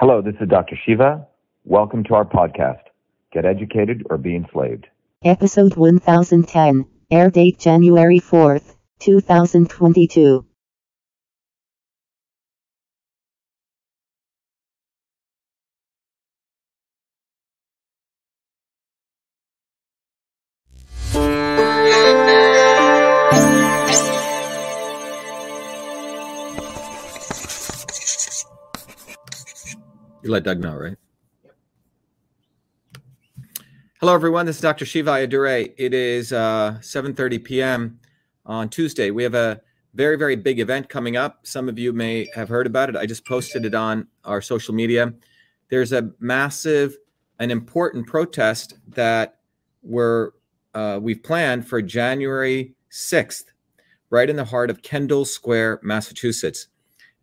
Hello, this is Dr. Shiva. Welcome to our podcast, Get Educated or Be Enslaved. Episode 1010, air date January 4th, 2022. You let Doug know, right? Hello, everyone. This is Dr. Shiva Ayyadurai. It is uh, 7.30 p.m. on Tuesday. We have a very, very big event coming up. Some of you may have heard about it. I just posted it on our social media. There's a massive and important protest that we're, uh, we've planned for January 6th, right in the heart of Kendall Square, Massachusetts.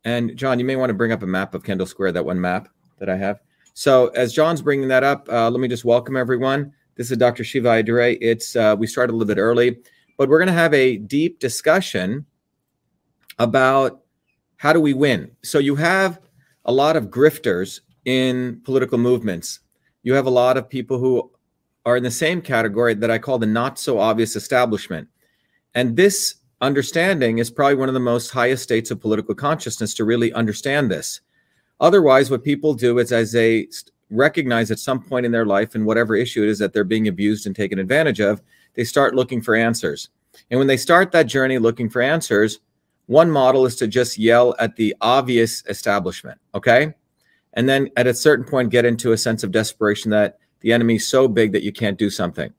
And John, you may want to bring up a map of Kendall Square, that one map that I have. So as John's bringing that up, uh, let me just welcome everyone. This is Dr. Shiva Ayyadurai. It's uh, we started a little bit early, but we're going to have a deep discussion about how do we win. So you have a lot of grifters in political movements. You have a lot of people who are in the same category that I call the not so obvious establishment. And this understanding is probably one of the most highest states of political consciousness to really understand this. Otherwise, what people do is as they recognize at some point in their life and whatever issue it is that they're being abused and taken advantage of, they start looking for answers. And when they start that journey looking for answers, one model is to just yell at the obvious establishment, okay? And then at a certain point, get into a sense of desperation that the enemy is so big that you can't do something.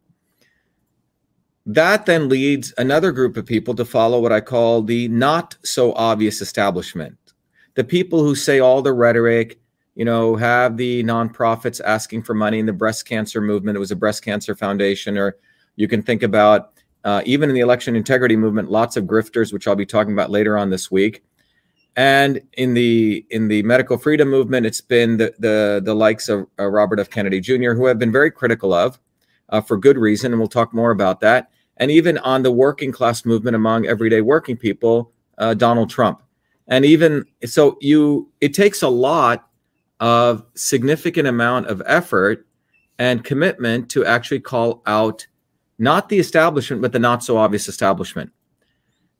That then leads another group of people to follow what I call the not so obvious establishment the people who say all the rhetoric, you know, have the nonprofits asking for money in the breast cancer movement. It was a breast cancer foundation, or you can think about uh, even in the election integrity movement, lots of grifters, which I'll be talking about later on this week. And in the in the medical freedom movement, it's been the the, the likes of uh, Robert F. Kennedy Jr., who have been very critical of, uh, for good reason, and we'll talk more about that. And even on the working class movement among everyday working people, uh, Donald Trump and even so you it takes a lot of significant amount of effort and commitment to actually call out not the establishment but the not so obvious establishment.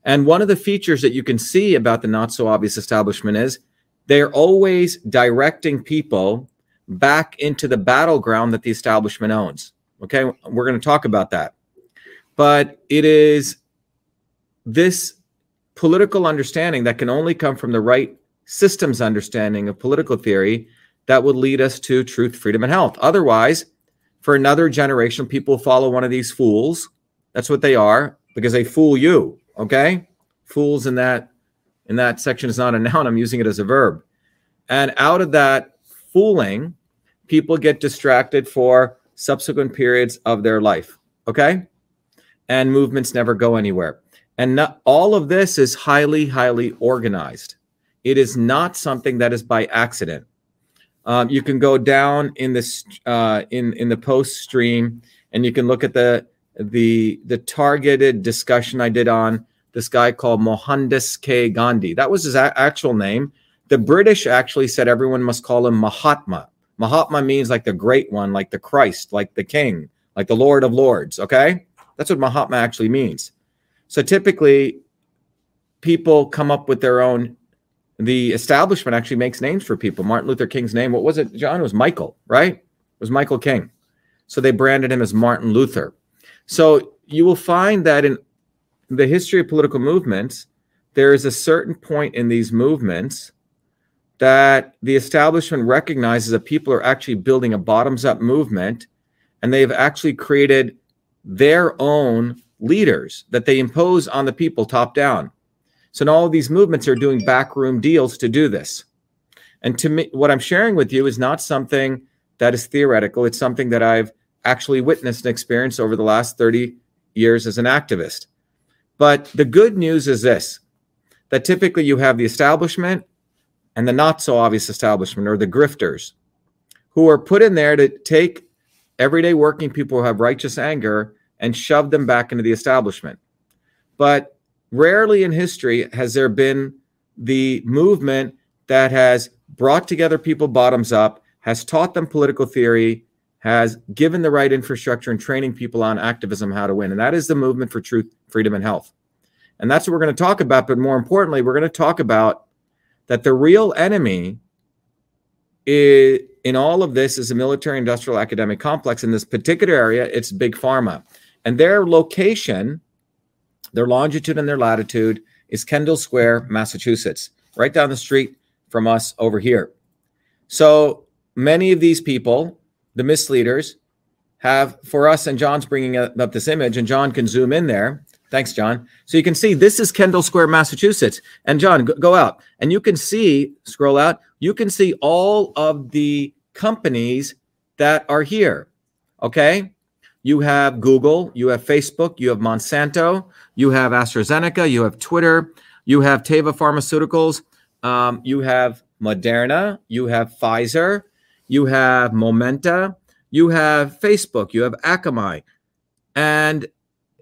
And one of the features that you can see about the not so obvious establishment is they're always directing people back into the battleground that the establishment owns. Okay we're going to talk about that. But it is this political understanding that can only come from the right systems understanding of political theory that would lead us to truth, freedom, and health. Otherwise, for another generation, people follow one of these fools. That's what they are because they fool you. Okay, fools in that in that section is not a noun. I'm using it as a verb. And out of that fooling, people get distracted for subsequent periods of their life. Okay, and movements never go anywhere. And not, all of this is highly, highly organized. It is not something that is by accident. Um, you can go down in this uh, in in the post stream, and you can look at the the the targeted discussion I did on this guy called Mohandas K. Gandhi. That was his a- actual name. The British actually said everyone must call him Mahatma. Mahatma means like the great one, like the Christ, like the King, like the Lord of Lords. Okay, that's what Mahatma actually means. So typically, people come up with their own. The establishment actually makes names for people. Martin Luther King's name, what was it, John? It was Michael, right? It was Michael King. So they branded him as Martin Luther. So you will find that in the history of political movements, there is a certain point in these movements that the establishment recognizes that people are actually building a bottoms up movement and they've actually created their own leaders that they impose on the people top down. So now all of these movements are doing backroom deals to do this. And to me, what I'm sharing with you is not something that is theoretical. It's something that I've actually witnessed and experienced over the last 30 years as an activist. But the good news is this that typically you have the establishment and the not so obvious establishment or the grifters who are put in there to take everyday working people who have righteous anger and shoved them back into the establishment. But rarely in history has there been the movement that has brought together people bottoms up, has taught them political theory, has given the right infrastructure and training people on activism how to win. And that is the movement for truth, freedom, and health. And that's what we're going to talk about. But more importantly, we're going to talk about that the real enemy is, in all of this is a military industrial academic complex. In this particular area, it's big pharma. And their location, their longitude and their latitude is Kendall Square, Massachusetts, right down the street from us over here. So many of these people, the misleaders, have for us, and John's bringing up this image, and John can zoom in there. Thanks, John. So you can see this is Kendall Square, Massachusetts. And John, go, out and you can see, scroll out, you can see all of the companies that are here. Okay. You have Google, you have Facebook, you have Monsanto, you have AstraZeneca, you have Twitter, you have Teva Pharmaceuticals, um, you have Moderna, you have Pfizer, you have Momenta, you have Facebook, you have Akamai, and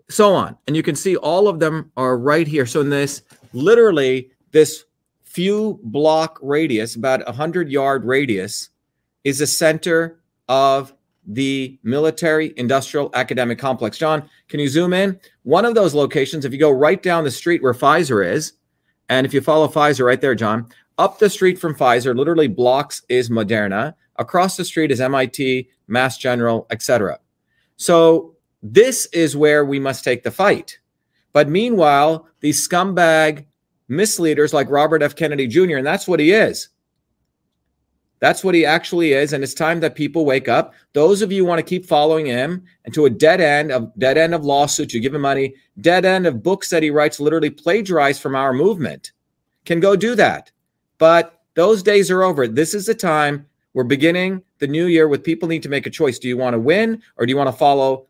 so on. And you can see all of them are right here. So in this, literally, this few block radius, about a hundred yard radius, is the center of the military industrial academic complex. John, can you zoom in? One of those locations, if you go right down the street where Pfizer is, and if you follow Pfizer right there, John, up the street from Pfizer, literally blocks is Moderna. Across the street is MIT, Mass General, etc. So this is where we must take the fight. But meanwhile, these scumbag misleaders like Robert F. Kennedy Jr., and that's what he is. That's what he actually is. And it's time that people wake up. Those of you want to keep following him into a dead end of dead end of lawsuits, you give him money, dead end of books that he writes, literally plagiarized from our movement, can go do that. But those days are over. This is the time we're beginning the new year with people need to make a choice. Do you want to win or do you want to follow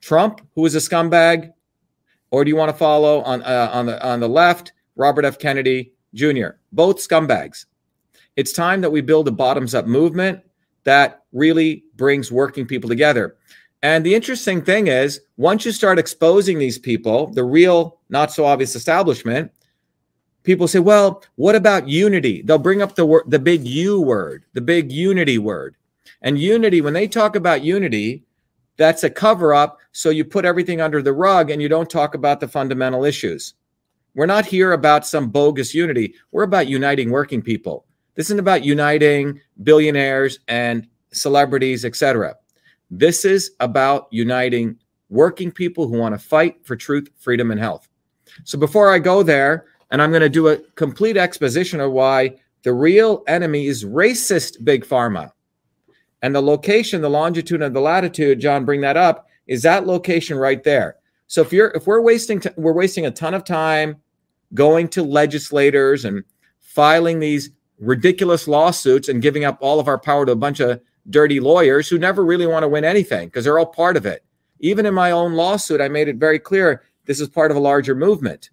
Trump, who is a scumbag, or do you want to follow on uh, on the on the left Robert F. Kennedy Jr. Both scumbags. It's time that we build a bottoms up movement that really brings working people together. And the interesting thing is, once you start exposing these people, the real, not so obvious establishment, people say, well, what about unity? They'll bring up the word, the big U word, the big unity word. And unity, when they talk about unity, that's a cover up. So you put everything under the rug and you don't talk about the fundamental issues. We're not here about some bogus unity. We're about uniting working people. This isn't about uniting billionaires and celebrities, etc. This is about uniting working people who want to fight for truth, freedom, and health. So before I go there, and I'm going to do a complete exposition of why the real enemy is racist big pharma. And the location, the longitude and the latitude, John, bring that up, is that location right there. So if you're if we're wasting t- we're wasting a ton of time going to legislators and filing these ridiculous lawsuits and giving up all of our power to a bunch of dirty lawyers who never really want to win anything because they're all part of it. Even in my own lawsuit, I made it very clear this is part of a larger movement.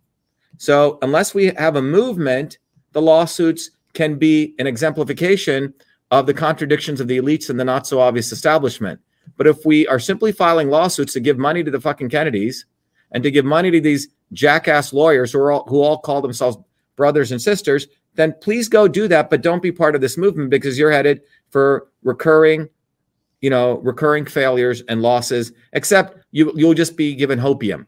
So, unless we have a movement, the lawsuits can be an exemplification of the contradictions of the elites and the not so obvious establishment. But if we are simply filing lawsuits to give money to the fucking Kennedys and to give money to these jackass lawyers who, all, who all call themselves brothers and sisters, then please go do that. But don't be part of this movement because you're headed for recurring, you know, recurring failures and losses, except you, you'll just be given hopium.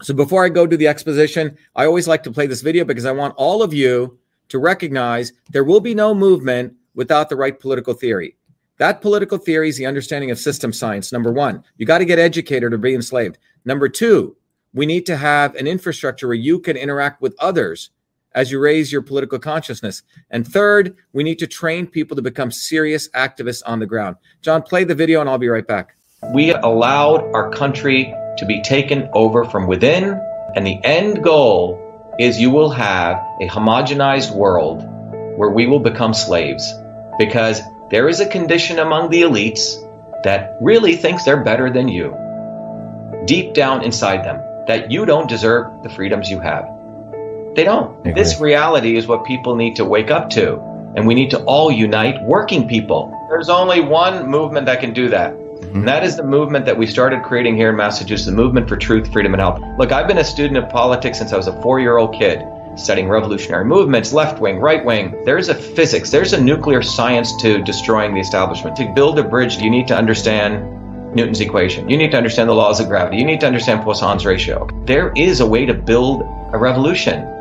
So before I go to the exposition, I always like to play this video because I want all of you to recognize there will be no movement without the right political theory. That political theory is the understanding of system science. Number one, you got to get educated or be enslaved. Number two, we need to have an infrastructure where you can interact with others as you raise your political consciousness. And third, we need to train people to become serious activists on the ground. John, play the video and I'll be right back. We allowed our country to be taken over from within, and the end goal is you will have a homogenized world where we will become slaves because there is a condition among the elites that really thinks they're better than you. Deep down inside them, that you don't deserve the freedoms you have. They don't. This reality is what people need to wake up to. And we need to all unite working people. There's only one movement that can do that. Mm-hmm. And that is the movement that we started creating here in Massachusetts, the movement for truth, freedom, and health. Look, I've been a student of politics since I was a four year old kid. studying revolutionary movements, left wing, right wing. There's a physics, there's a nuclear science to destroying the establishment. To build a bridge, you need to understand Newton's equation. You need to understand the laws of gravity. You need to understand Poisson's ratio. There is a way to build a revolution.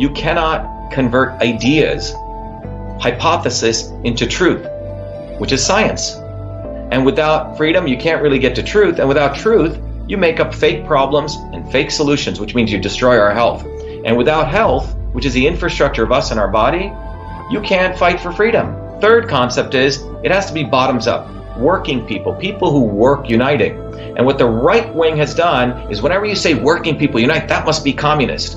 you cannot convert ideas, hypothesis into truth, which is science. And without freedom, you can't really get to truth. And without truth, you make up fake problems and fake solutions, which means you destroy our health. And without health, which is the infrastructure of us and our body, you can't fight for freedom. Third concept is it has to be bottoms up. Working people, people who work uniting. And what the right wing has done is whenever you say working people unite, that must be communist.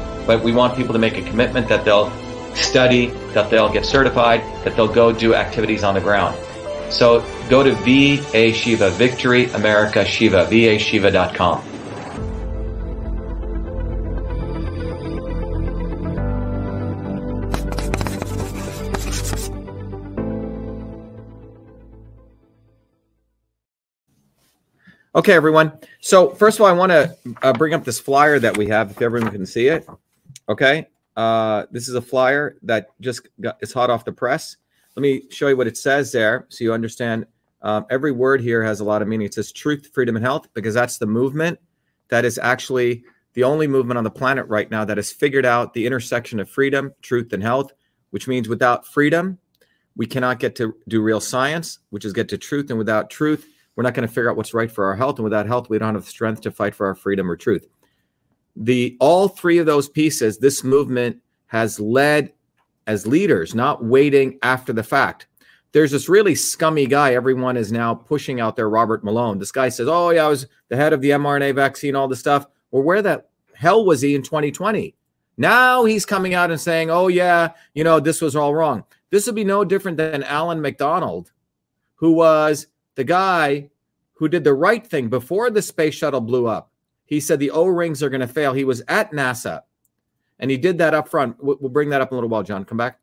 but we want people to make a commitment that they'll study, that they'll get certified, that they'll go do activities on the ground. So go to VA Shiva, Victory America Shiva, vashiva.com. Okay, everyone. So first of all, I want to uh, bring up this flyer that we have, if everyone can see it. Okay. Uh, this is a flyer that just got it's hot off the press. Let me show you what it says there so you understand. Um, every word here has a lot of meaning. It says truth, freedom, and health because that's the movement that is actually the only movement on the planet right now that has figured out the intersection of freedom, truth, and health, which means without freedom, we cannot get to do real science, which is get to truth. And without truth, we're not going to figure out what's right for our health. And without health, we don't have the strength to fight for our freedom or truth. The all three of those pieces, this movement has led as leaders, not waiting after the fact. There's this really scummy guy everyone is now pushing out there, Robert Malone. This guy says, Oh, yeah, I was the head of the mRNA vaccine, all this stuff. Well, where the hell was he in 2020? Now he's coming out and saying, Oh, yeah, you know, this was all wrong. This would be no different than Allan McDonald, who was the guy who did the right thing before the space shuttle blew up. He said the O rings are going to fail. He was at NASA and he did that up front. We'll bring that up in a little while, John. Come back.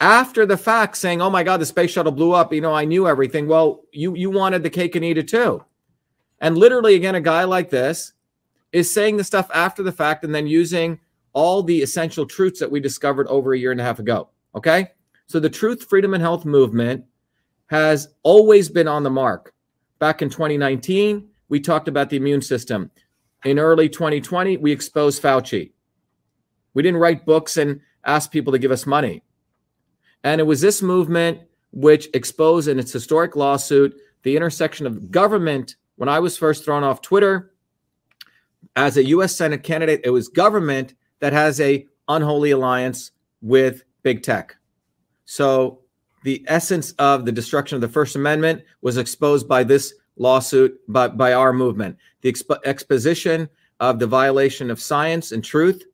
After the fact, saying, "Oh my God, the space shuttle blew up," you know, I knew everything. Well, you you wanted the cake and eat it too, and literally, again, a guy like this is saying the stuff after the fact and then using all the essential truths that we discovered over a year and a half ago. Okay, so the Truth, Freedom, and Health movement has always been on the mark. Back in 2019, we talked about the immune system. In early 2020, we exposed Fauci. We didn't write books and ask people to give us money. And it was this movement which exposed in its historic lawsuit the intersection of government. When I was first thrown off Twitter as a US Senate candidate, it was government that has a unholy alliance with big tech. So the essence of the destruction of the First Amendment was exposed by this lawsuit, by, by our movement. The expo- exposition of the violation of science and truth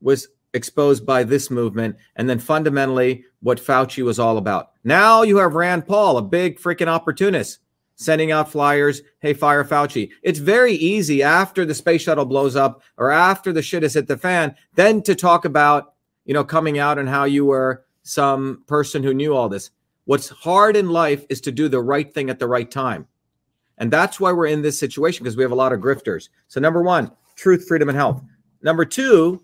was exposed by this movement. And then fundamentally, what Fauci was all about. Now you have Rand Paul, a big freaking opportunist, sending out flyers. Hey, fire Fauci. It's very easy after the space shuttle blows up or after the shit has hit the fan, then to talk about, you know, coming out and how you were some person who knew all this. What's hard in life is to do the right thing at the right time. And that's why we're in this situation because we have a lot of grifters. So, number one, truth, freedom, and health. Number two,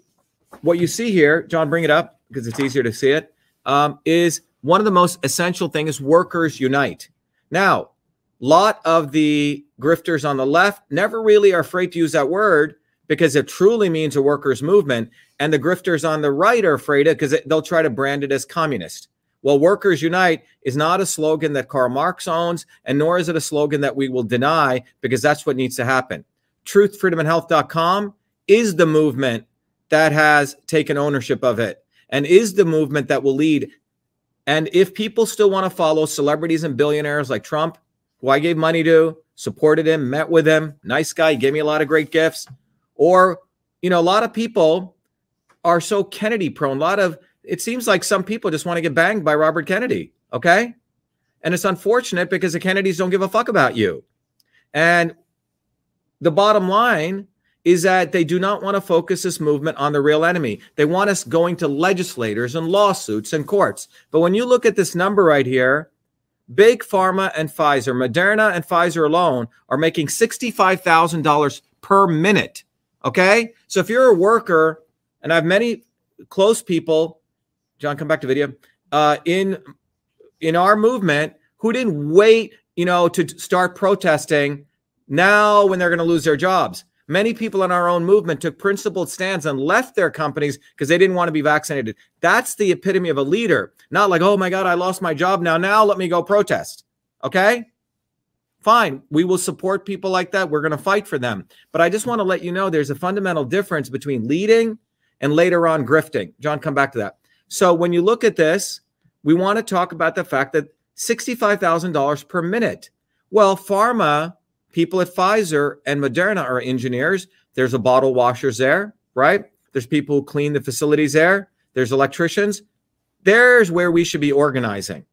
what you see here, John, bring it up because it's easier to see it. Um, is one of the most essential things workers unite. Now, lot of the grifters on the left never really are afraid to use that word because it truly means a workers' movement. And the grifters on the right are afraid of because they'll try to brand it as communist. Well, Workers Unite is not a slogan that Karl Marx owns, and nor is it a slogan that we will deny because that's what needs to happen. TruthFreedomandHealth.com is the movement that has taken ownership of it and is the movement that will lead. And if people still want to follow celebrities and billionaires like Trump, who I gave money to, supported him, met with him, nice guy, gave me a lot of great gifts, or, you know, a lot of people are so Kennedy prone. A lot of it seems like some people just want to get banged by Robert Kennedy. Okay. And it's unfortunate because the Kennedys don't give a fuck about you. And the bottom line is that they do not want to focus this movement on the real enemy. They want us going to legislators and lawsuits and courts. But when you look at this number right here, Big Pharma and Pfizer, Moderna and Pfizer alone are making $65,000 per minute. Okay. So if you're a worker, and I have many close people John, come back to video. Uh, in in our movement, who didn't wait, you know, to start protesting now when they're going to lose their jobs. Many people in our own movement took principled stands and left their companies because they didn't want to be vaccinated. That's the epitome of a leader. Not like, oh my God, I lost my job now. Now let me go protest. Okay. Fine. We will support people like that. We're going to fight for them. But I just want to let you know there's a fundamental difference between leading and later on grifting. John, come back to that. So when you look at this, we want to talk about the fact that $65,000 per minute. Well, pharma people at Pfizer and Moderna are engineers. There's a bottle washers there, right? There's people who clean the facilities there. There's electricians. There's where we should be organizing.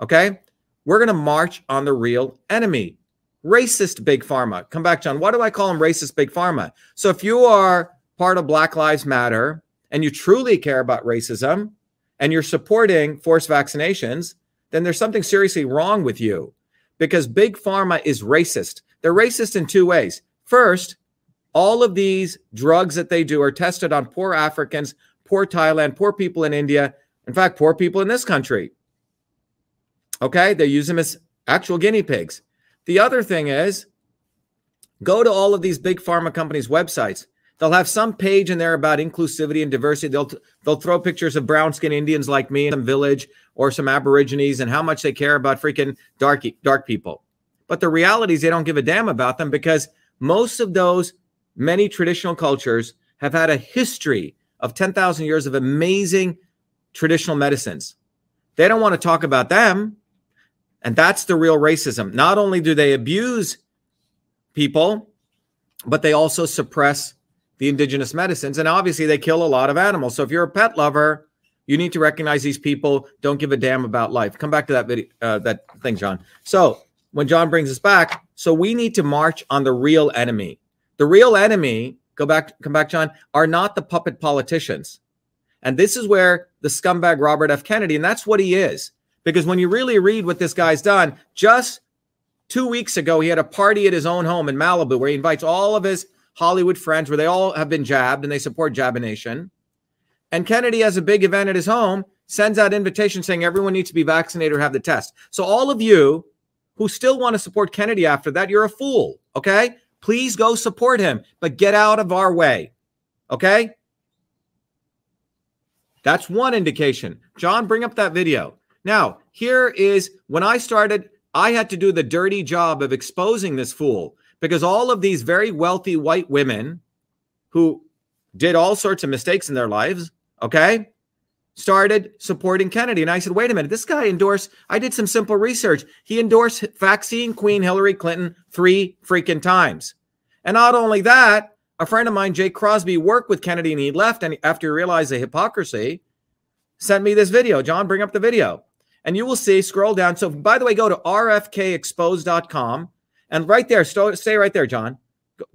Okay? We're going to march on the real enemy. Racist big pharma. Come back, John. Why do I call them racist big pharma? So if you are part of Black Lives Matter, and you truly care about racism and you're supporting forced vaccinations, then there's something seriously wrong with you because big pharma is racist. They're racist in two ways. First, all of these drugs that they do are tested on poor Africans, poor Thailand, poor people in India, in fact, poor people in this country. Okay, they use them as actual guinea pigs. The other thing is go to all of these big pharma companies' websites They'll have some page in there about inclusivity and diversity. They'll they'll throw pictures of brown skinned Indians like me in some village or some Aborigines and how much they care about freaking dark dark people. But the reality is they don't give a damn about them because most of those many traditional cultures have had a history of 10,000 years of amazing traditional medicines. They don't want to talk about them. And that's the real racism. Not only do they abuse people, but they also suppress the indigenous medicines. And obviously, they kill a lot of animals. So if you're a pet lover, you need to recognize these people don't give a damn about life. Come back to that video, uh, that thing, John. So when John brings us back, so we need to march on the real enemy. The real enemy, go back, come back, John, are not the puppet politicians. And this is where the scumbag Robert F. Kennedy, and that's what he is. Because when you really read what this guy's done, just two weeks ago, he had a party at his own home in Malibu where he invites all of his Hollywood friends, where they all have been jabbed and they support Jabination. And Kennedy has a big event at his home, sends out invitations saying everyone needs to be vaccinated or have the test. So all of you who still want to support Kennedy after that, you're a fool. Okay. Please go support him, but get out of our way. Okay. That's one indication. John, bring up that video. Now, here is when I started, I had to do the dirty job of exposing this fool because all of these very wealthy white women who did all sorts of mistakes in their lives, okay, started supporting Kennedy. And I said, wait a minute, this guy endorsed, I did some simple research. He endorsed vaccine Queen Hillary Clinton three freaking times. And not only that, a friend of mine, Jay Crosby, worked with Kennedy and he left. And after he realized the hypocrisy, sent me this video. John, bring up the video and you will see, scroll down. So, by the way, go to rfkexposed.com and right there, stay right there, John.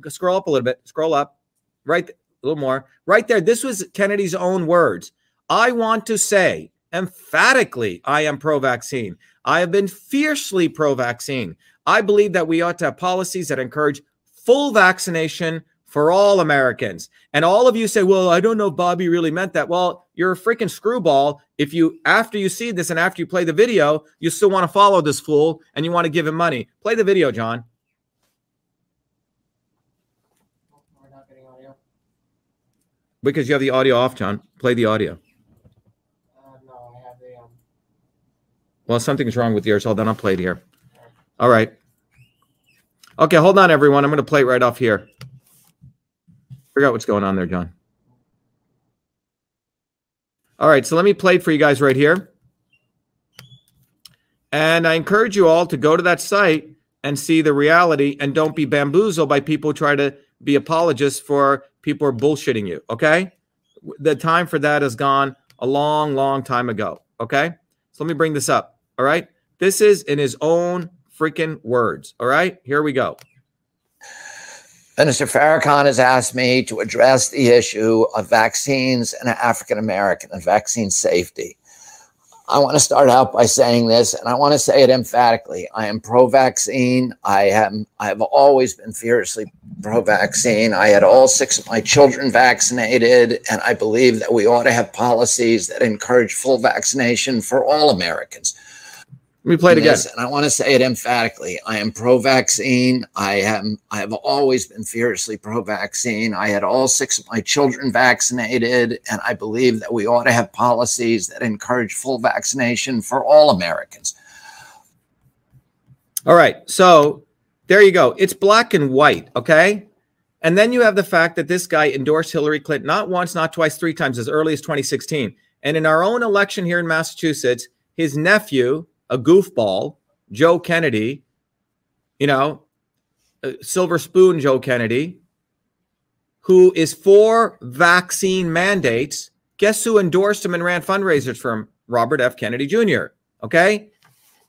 Scroll up a little bit, scroll up, right, a little more. Right there, this was Kennedy's own words. I want to say emphatically, I am pro vaccine. I have been fiercely pro vaccine. I believe that we ought to have policies that encourage full vaccination for all Americans. And all of you say, well, I don't know Bobby really meant that. Well, you're a freaking screwball. If you, after you see this and after you play the video, you still want to follow this fool and you want to give him money. Play the video, John. Because you have the audio off, John. Play the audio. Uh, no, I have the. Um... Well, something's wrong with yours. Hold on, I'll play it here. All right. Okay, hold on, everyone. I'm going to play it right off here. Figure out what's going on there, John. All right, so let me play it for you guys right here. And I encourage you all to go to that site and see the reality and don't be bamboozled by people who try to be apologists for people are bullshitting you. Okay. The time for that has gone a long, long time ago. Okay. So let me bring this up. All right. This is in his own freaking words. All right. Here we go. Minister Farrakhan has asked me to address the issue of vaccines and African American and vaccine safety. I want to start out by saying this, and I want to say it emphatically. I am pro-vaccine. I am. I have always been fiercely pro-vaccine. I had all six of my children vaccinated, and I believe that we ought to have policies that encourage full vaccination for all Americans. Let me play it again. And I want to say it emphatically. I am pro-vaccine. I am. I have always been fiercely pro-vaccine. I had all six of my children vaccinated, and I believe that we ought to have policies that encourage full vaccination for all Americans. All right. So there you go. It's black and white. Okay. And then you have the fact that this guy endorsed Hillary Clinton not once, not twice, three times as early as 2016. And in our own election here in Massachusetts, his nephew, a goofball, Joe Kennedy, you know, silver spoon Joe Kennedy, who is for vaccine mandates. Guess who endorsed him and ran fundraisers for him? Robert F. Kennedy Jr. Okay.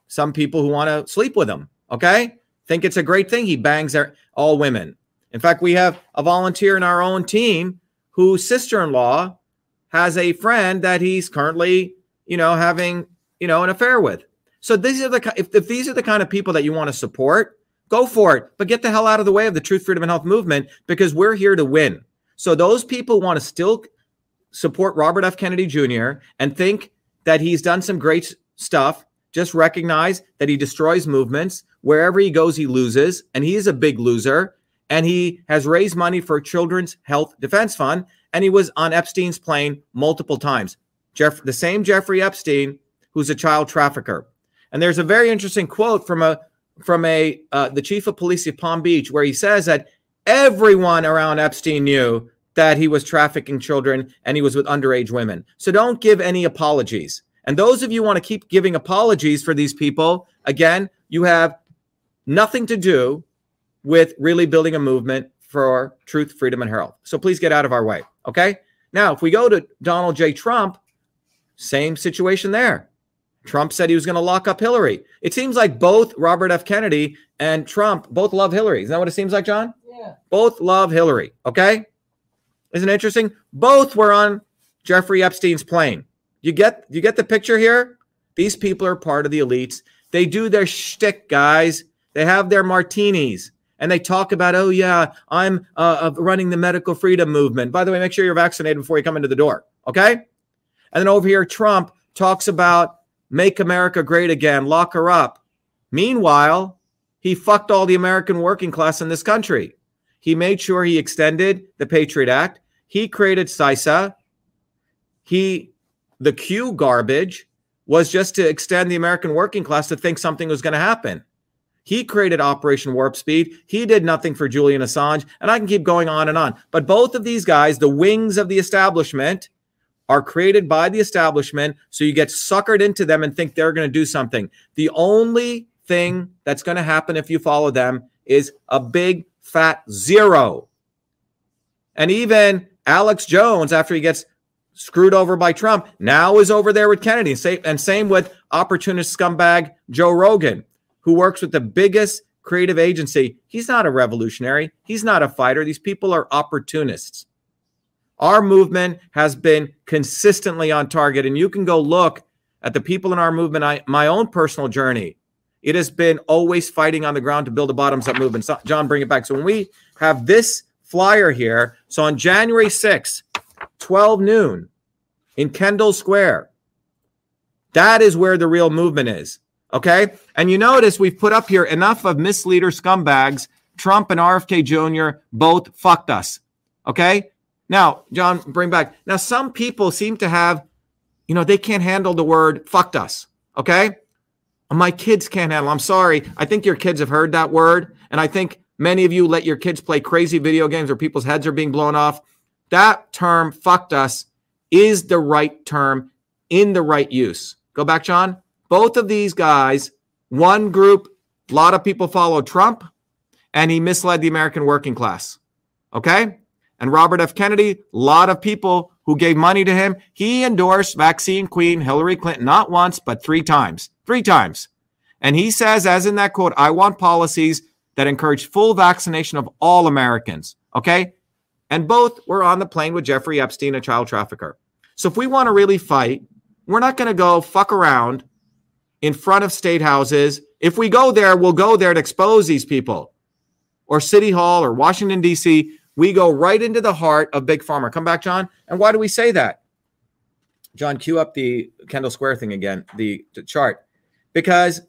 Some people who want to sleep with him. Okay. Think it's a great thing. He bangs er, all women. In fact, we have a volunteer in our own team whose sister in law has a friend that he's currently, you know, having, you know, an affair with. So these are the if, if these are the kind of people that you want to support, go for it. But get the hell out of the way of the truth, freedom, and health movement because we're here to win. So those people want to still support Robert F. Kennedy Jr. and think that he's done some great stuff. Just recognize that he destroys movements. Wherever he goes, he loses, and he is a big loser. and he has raised money for Children's Health Defense Fund, and he was on Epstein's plane multiple times. Jeff, the same Jeffrey Epstein, who's a child trafficker. And there's a very interesting quote from a from a uh, the chief of police of Palm Beach, where he says that everyone around Epstein knew that he was trafficking children and he was with underage women. So don't give any apologies. And those of you want to keep giving apologies for these people, again, you have nothing to do with really building a movement for truth, freedom, and health. So please get out of our way. Okay. Now, if we go to Donald J. Trump, same situation there. Trump said he was going to lock up Hillary. It seems like both Robert F. Kennedy and Trump both love Hillary. Is that what it seems like, John? Yeah. Both love Hillary. Okay. Isn't it interesting? Both were on Jeffrey Epstein's plane. You get you get the picture here? These people are part of the elites. They do their shtick, guys. They have their martinis and they talk about, oh yeah, I'm uh, running the medical freedom movement. By the way, make sure you're vaccinated before you come into the door. Okay. And then over here, Trump talks about make America great again, lock her up. Meanwhile, he fucked all the American working class in this country. He made sure he extended the Patriot Act. He created CISA. He, the Q garbage was just to extend the American working class to think something was going to happen. He created Operation Warp Speed. He did nothing for Julian Assange. And I can keep going on and on. But both of these guys, the wings of the establishment, are created by the establishment. So you get suckered into them and think they're going to do something. The only thing that's going to happen if you follow them is a big fat zero. And even Alex Jones, after he gets screwed over by Trump, now is over there with Kennedy. And same with opportunist scumbag Joe Rogan who works with the biggest creative agency, he's not a revolutionary. He's not a fighter. These people are opportunists. Our movement has been consistently on target, and you can go look at the people in our movement. I, my own personal journey, it has been always fighting on the ground to build a bottoms up movement. So, John, bring it back. So when we have this flyer here, so on January 6th, 12 noon in Kendall Square, that is where the real movement is. Okay. And you notice we've put up here enough of misleader scumbags. Trump and RFK Jr. both fucked us. Okay. Now, John, bring back. Now, some people seem to have, you know, they can't handle the word fucked us. Okay. My kids can't handle. I'm sorry. I think your kids have heard that word. And I think many of you let your kids play crazy video games where people's heads are being blown off. That term, fucked us, is the right term in the right use. Go back, John both of these guys, one group, a lot of people follow Trump, and he misled the American working class. Okay? And Robert F. Kennedy, a lot of people who gave money to him, he endorsed vaccine queen Hillary Clinton not once, but three times. Three times. And he says, as in that quote, I want policies that encourage full vaccination of all Americans. Okay? And both were on the plane with Jeffrey Epstein, a child trafficker. So if we want to really fight, we're not going to go fuck around in front of state houses. If we go there, we'll go there to expose these people or City Hall or Washington, D.C. We go right into the heart of Big Pharma. Come back, John. And why do we say that? John, cue up the Kendall Square thing again, the, the chart. Because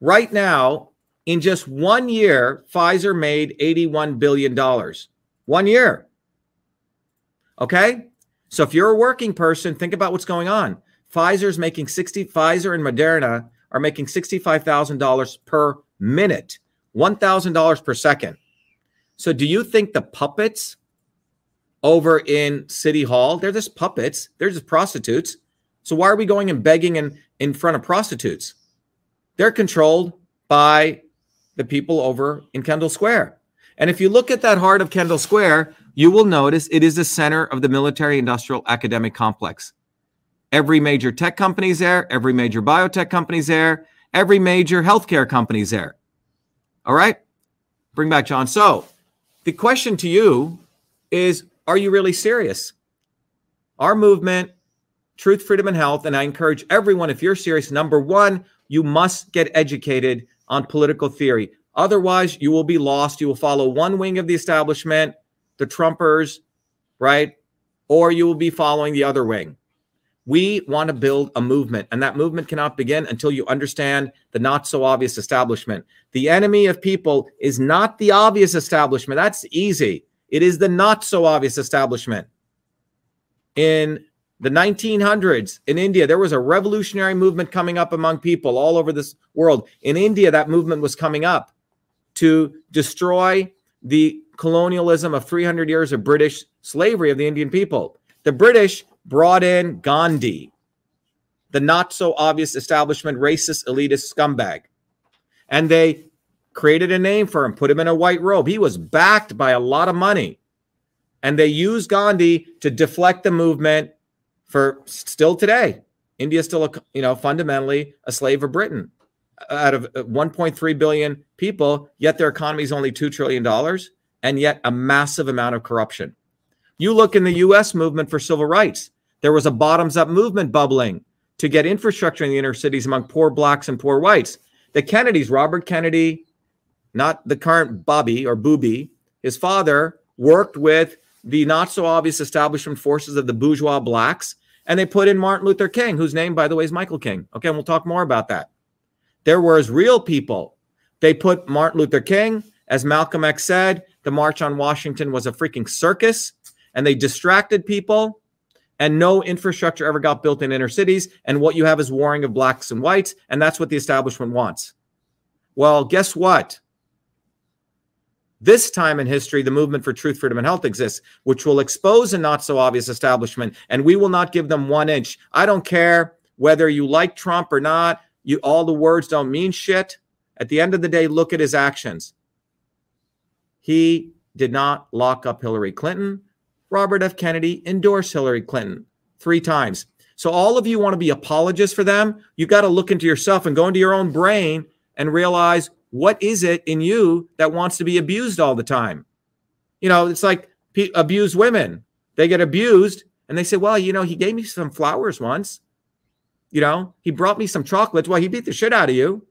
right now, in just one year, Pfizer made $81 billion. One year. Okay? So if you're a working person, think about what's going on. Pfizer's making 60 Pfizer and Moderna are making $65,000 per minute, $1,000 per second. So do you think the puppets over in City Hall, they're just puppets, they're just prostitutes. So why are we going and begging in, in front of prostitutes? They're controlled by the people over in Kendall Square. And if you look at that heart of Kendall Square, you will notice it is the center of the military industrial academic complex. Every major tech company's there, every major biotech company's there, every major healthcare company's there. All right? Bring back John. So, the question to you is are you really serious? Our movement, Truth, Freedom, and Health, and I encourage everyone, if you're serious, number one, you must get educated on political theory. Otherwise, you will be lost. You will follow one wing of the establishment, the Trumpers, right? Or you will be following the other wing. We want to build a movement, and that movement cannot begin until you understand the not so obvious establishment. The enemy of people is not the obvious establishment. That's easy. It is the not so obvious establishment. In the 1900s in India, there was a revolutionary movement coming up among people all over this world. In India, that movement was coming up to destroy the colonialism of 300 years of British slavery of the Indian people. The British brought in Gandhi, the not so obvious establishment, racist, elitist scumbag. And they created a name for him, put him in a white robe. He was backed by a lot of money. And they used Gandhi to deflect the movement for still today. India is still, a, you know, fundamentally a slave of Britain. Uh, out of uh, 1.3 billion people, yet their economy is only $2 trillion, and yet a massive amount of corruption. You look in the US movement for civil rights, there was a bottoms up movement bubbling to get infrastructure in the inner cities among poor blacks and poor whites. The Kennedys, Robert Kennedy, not the current Bobby or Booby, his father worked with the not so obvious establishment forces of the bourgeois blacks, and they put in Martin Luther King, whose name, by the way, is Michael King. Okay, and we'll talk more about that. There was real people. They put Martin Luther King, as Malcolm X said, the March on Washington was a freaking circus, and they distracted people and no infrastructure ever got built in inner cities. And what you have is warring of blacks and whites, and that's what the establishment wants. Well, guess what? This time in history, the movement for truth, freedom, and health exists, which will expose a not so obvious establishment, and we will not give them one inch. I don't care whether you like Trump or not. You all the words don't mean shit. At the end of the day, look at his actions. He did not lock up Hillary Clinton. Robert F. Kennedy endorsed Hillary Clinton three times. So all of you want to be apologists for them. You got to look into yourself and go into your own brain and realize what is it in you that wants to be abused all the time. You know, it's like p- abused women. They get abused and they say, "Well, you know, he gave me some flowers once. You know, he brought me some chocolates. Well, he beat the shit out of you."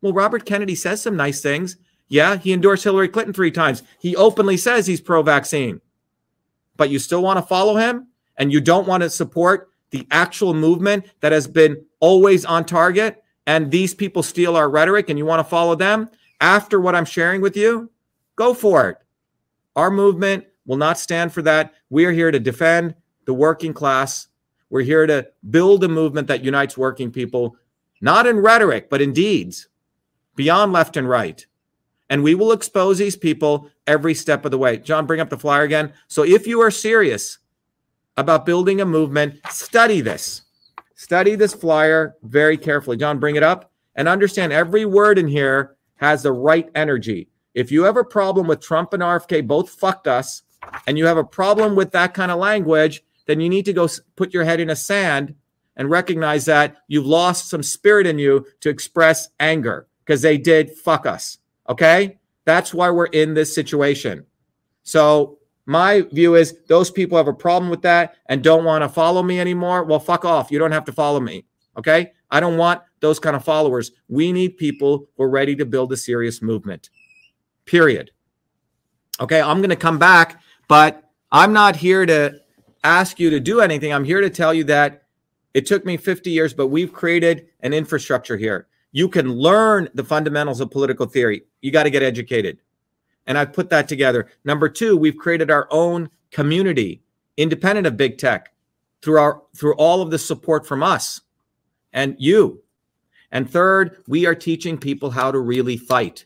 Well, Robert Kennedy says some nice things. Yeah, he endorsed Hillary Clinton three times. He openly says he's pro-vaccine but you still want to follow him and you don't want to support the actual movement that has been always on target and these people steal our rhetoric and you want to follow them after what I'm sharing with you, go for it. Our movement will not stand for that. We are here to defend the working class. We're here to build a movement that unites working people, not in rhetoric, but in deeds, beyond left and right and we will expose these people every step of the way. John, bring up the flyer again. So if you are serious about building a movement, study this. Study this flyer very carefully. John, bring it up and understand every word in here has the right energy. If you have a problem with Trump and RFK both fucked us, and you have a problem with that kind of language, then you need to go put your head in a sand and recognize that you've lost some spirit in you to express anger because they did fuck us. Okay. That's why we're in this situation. So my view is those people have a problem with that and don't want to follow me anymore. Well, fuck off. You don't have to follow me. Okay. I don't want those kind of followers. We need people who are ready to build a serious movement. Period. Okay. I'm going to come back, but I'm not here to ask you to do anything. I'm here to tell you that it took me 50 years, but we've created an infrastructure here. You can learn the fundamentals of political theory. You got to get educated. And I've put that together. Number two, we've created our own community, independent of big tech, through our through all of the support from us and you. And third, we are teaching people how to really fight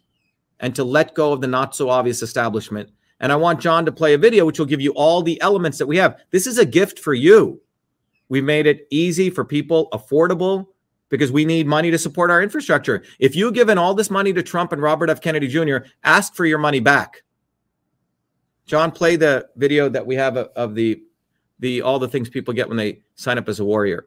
and to let go of the not so obvious establishment. And I want John to play a video which will give you all the elements that we have. This is a gift for you. We made it easy for people, affordable, because we need money to support our infrastructure. If you've given all this money to Trump and Robert F. Kennedy Jr., ask for your money back. John, play the video that we have of the the all the things people get when they sign up as a warrior.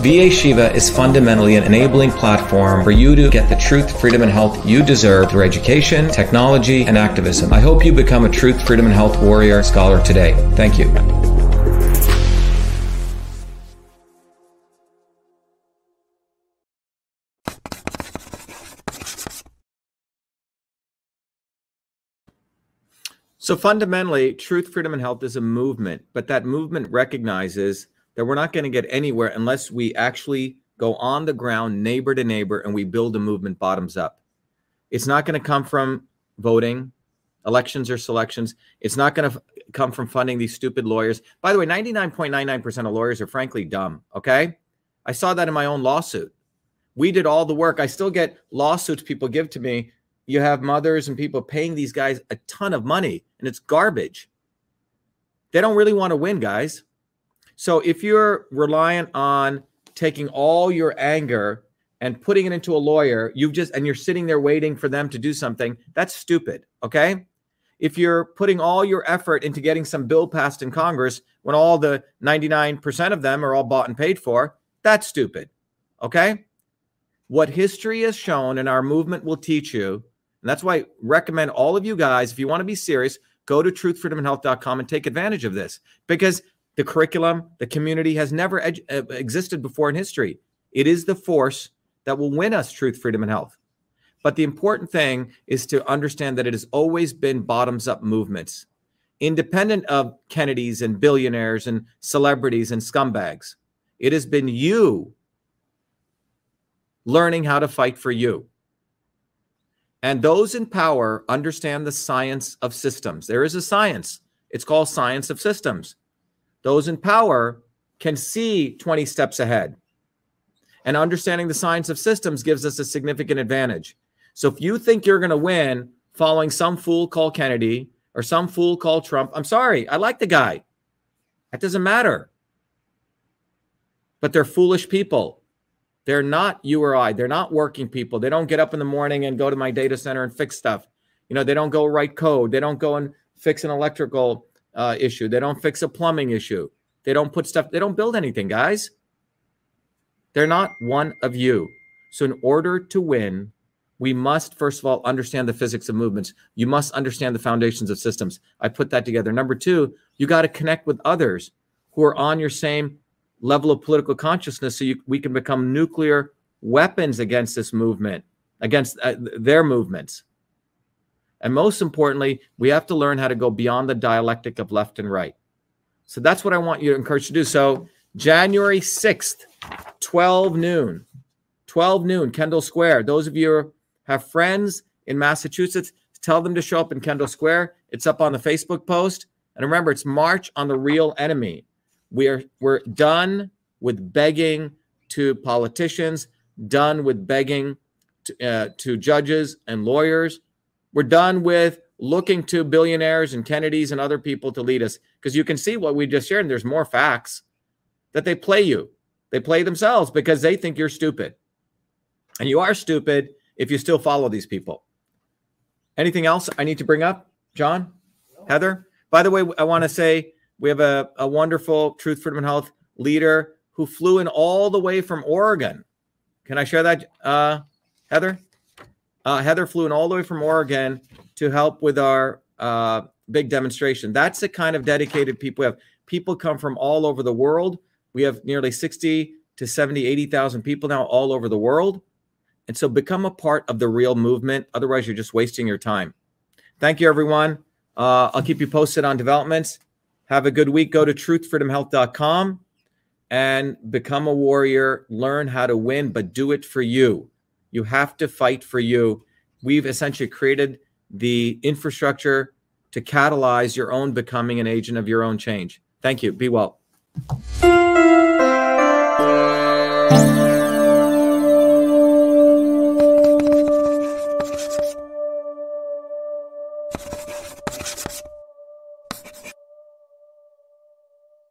VA Shiva is fundamentally an enabling platform for you to get the truth, freedom, and health you deserve through education, technology, and activism. I hope you become a truth, freedom, and health warrior scholar today. Thank you. So fundamentally, truth, freedom, and health is a movement, but that movement recognizes that we're not going to get anywhere unless we actually go on the ground, neighbor to neighbor, and we build a movement bottoms up. It's not going to come from voting, elections or selections. It's not going to come from funding these stupid lawyers. By the way, 99.99% of lawyers are frankly dumb. Okay. I saw that in my own lawsuit. We did all the work. I still get lawsuits people give to me. You have mothers and people paying these guys a ton of money, and it's garbage. They don't really want to win, guys. So if you're reliant on taking all your anger and putting it into a lawyer, you've just and you're sitting there waiting for them to do something. That's stupid. Okay. If you're putting all your effort into getting some bill passed in Congress when all the 99% of them are all bought and paid for, that's stupid. Okay. What history has shown and our movement will teach you, and that's why I recommend all of you guys, if you want to be serious, go to truthfreedomandhealth.com and take advantage of this because the curriculum, the community has never ed- uh, existed before in history. It is the force that will win us truth, freedom, and health. But the important thing is to understand that it has always been bottoms up movements, independent of Kennedys and billionaires and celebrities and scumbags. It has been you learning how to fight for you. And those in power understand the science of systems. There is a science, it's called science of systems. Those in power can see 20 steps ahead. And understanding the science of systems gives us a significant advantage. So if you think you're going to win following some fool called Kennedy or some fool called Trump, I'm sorry. I like the guy. That doesn't matter. But they're foolish people. They're not you or I. They're not working people. They don't get up in the morning and go to my data center and fix stuff. You know, they don't go write code. They don't go and fix an electrical uh, issue. They don't fix a plumbing issue. They don't put stuff, they don't build anything, guys. They're not one of you. So, in order to win, we must, first of all, understand the physics of movements. You must understand the foundations of systems. I put that together. Number two, you got to connect with others who are on your same level of political consciousness so you, we can become nuclear weapons against this movement, against uh, their movements. And most importantly, we have to learn how to go beyond the dialectic of left and right. So that's what I want you to encourage to do. So, January 6th, 12 noon, 12 noon, Kendall Square. Those of you have friends in Massachusetts, tell them to show up in Kendall Square. It's up on the Facebook post. And remember, it's March on the Real Enemy. We are we're done with begging to politicians, done with begging to, uh, to judges and lawyers. We're done with looking to billionaires and Kennedys and other people to lead us because you can see what we just shared. And there's more facts that they play you. They play themselves because they think you're stupid. And you are stupid if you still follow these people. Anything else I need to bring up, John, Heather? By the way, I want to say we have a, a wonderful Truth, Freedom, and Health leader who flew in all the way from Oregon. Can I share that, uh, Heather? Uh, Heather flew in all the way from Oregon to help with our uh, big demonstration. That's the kind of dedicated people we have. People come from all over the world. We have nearly 60 to 70, 80,000 people now all over the world. And so become a part of the real movement. Otherwise, you're just wasting your time. Thank you, everyone. Uh, I'll keep you posted on developments. Have a good week. Go to truthfreedomhealth.com and become a warrior. Learn how to win, but do it for you. You have to fight for you. We've essentially created the infrastructure to catalyze your own becoming an agent of your own change. Thank you. Be well.